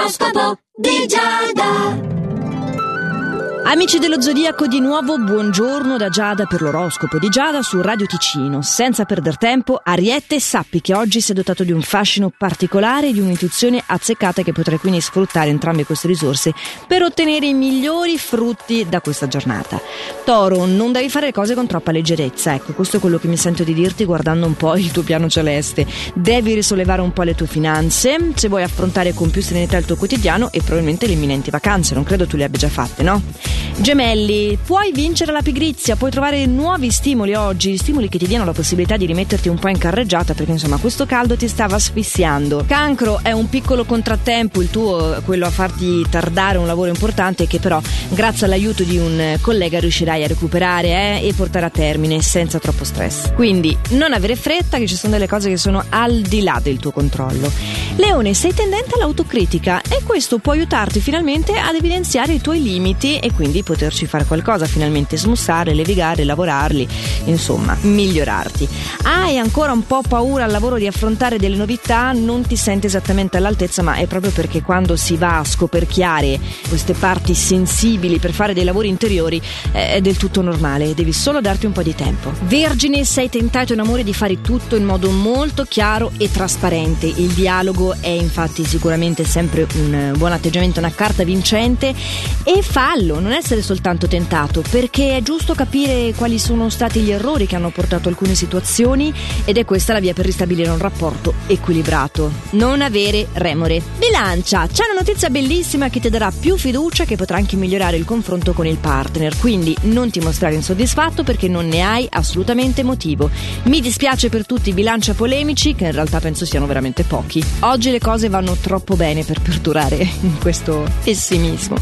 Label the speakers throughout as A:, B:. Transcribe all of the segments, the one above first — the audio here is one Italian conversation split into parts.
A: L'oroscopo di Giada.
B: Amici dello Zodiaco, di nuovo buongiorno da Giada per l'oroscopo di Giada su Radio Ticino. Senza perder tempo, Ariete, sappi che oggi sei dotato di un fascino particolare e di un'intuizione azzeccata che potrai quindi sfruttare entrambe queste risorse per ottenere i migliori frutti da questa giornata. Toro, non devi fare le cose con troppa leggerezza, ecco, questo è quello che mi sento di dirti guardando un po' il tuo piano celeste. Devi risollevare un po' le tue finanze, se vuoi affrontare con più serenità il tuo quotidiano e probabilmente le imminenti vacanze, non credo tu le abbia già fatte, no? Gemelli, puoi vincere la pigrizia, puoi trovare nuovi stimoli oggi, stimoli che ti diano la possibilità di rimetterti un po' in carreggiata perché insomma questo caldo ti stava asfissiando. Cancro è un piccolo contrattempo il tuo, quello a farti tardare un lavoro importante che però grazie all'aiuto di un collega riuscirai a recuperare eh, e portare a termine senza troppo stress. Quindi non avere fretta che ci sono delle cose che sono al di là del tuo controllo. Leone, sei tendente all'autocritica e questo può aiutarti finalmente ad evidenziare i tuoi limiti e quindi poterci fare qualcosa, finalmente smussare, levigare, lavorarli, insomma, migliorarti. Hai ancora un po' paura al lavoro di affrontare delle novità, non ti senti esattamente all'altezza, ma è proprio perché quando si va a scoperchiare queste parti sensibili per fare dei lavori interiori eh, è del tutto normale, devi solo darti un po' di tempo. Vergine, sei tentato in amore di fare tutto in modo molto chiaro e trasparente. Il dialogo è infatti sicuramente sempre un buon atteggiamento, una carta vincente e fallo, non essere soltanto tentato, perché è giusto capire quali sono stati gli errori che hanno portato alcune situazioni ed è questa la via per ristabilire un rapporto equilibrato. Non avere remore. Bilancia, c'è una notizia bellissima che ti darà più fiducia che potrà anche migliorare il confronto con il partner, quindi non ti mostrare insoddisfatto perché non ne hai assolutamente motivo. Mi dispiace per tutti i bilancia polemici, che in realtà penso siano veramente pochi. Oggi le cose vanno troppo bene per perdurare in questo pessimismo.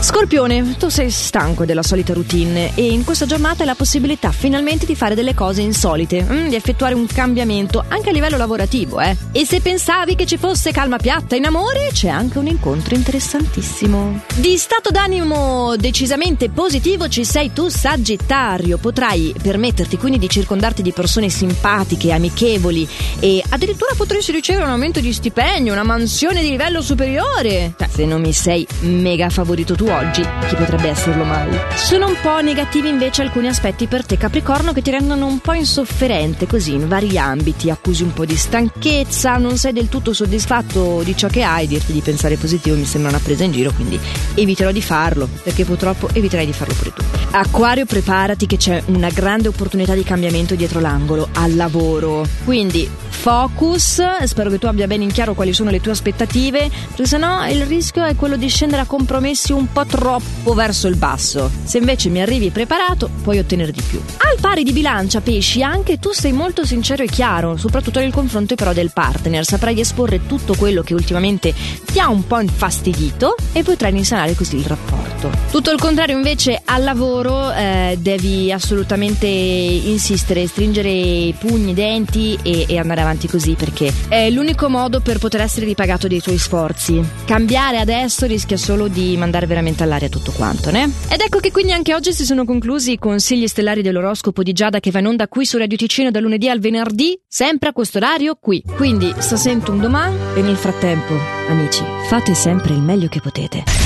B: Scorpione, tu sei stanco della solita routine e in questa giornata hai la possibilità finalmente di fare delle cose insolite, mm, di effettuare un cambiamento anche a livello lavorativo, eh. E se pensavi che ci fosse calma piatta in amore, c'è anche un incontro interessantissimo. Di stato d'animo decisamente positivo ci sei tu, Sagittario. Potrai permetterti quindi di circondarti di persone simpatiche, amichevoli e addirittura potresti ricevere un aumento di stipendio, una mansione di livello superiore. Se non mi sei mega favorito tu oggi, chi potrebbe esserlo mai? Sono un po' negativi invece alcuni aspetti per te, Capricorno, che ti rendono un po' insofferente così in vari ambiti. Accusi un po' di stanchezza, non sei del tutto soddisfatto di ciò che hai. Dirti di pensare positivo mi sembra una presa in giro, quindi eviterò di farlo, perché purtroppo eviterai di farlo pure tu. Acquario, preparati che c'è una grande opportunità di cambiamento dietro l'angolo, al lavoro. Quindi focus, spero che tu abbia bene in chiaro quali sono le tue aspettative, perché sennò il rischio è quello di scendere a compromessi un po' troppo verso il basso. Se invece mi arrivi preparato, puoi ottenere di più. Al pari di bilancia, pesci, anche tu sei molto sincero e chiaro, soprattutto nel confronto però del partner. Saprai esporre tutto quello che ultimamente ti ha un po' infastidito e potrai risanare così il rapporto. Tutto il contrario invece al lavoro eh, devi assolutamente insistere, stringere i pugni, i denti e, e andare avanti così perché è l'unico modo per poter essere ripagato dei tuoi sforzi. Cambiare adesso rischia solo di mandare veramente all'aria tutto quanto, né? Ed ecco che quindi anche oggi si sono conclusi i consigli stellari dell'oroscopo di Giada che va in onda qui su Radio Ticino dal lunedì al venerdì, sempre a questo orario qui. Quindi sta un domani e nel frattempo, amici, fate sempre il meglio che potete.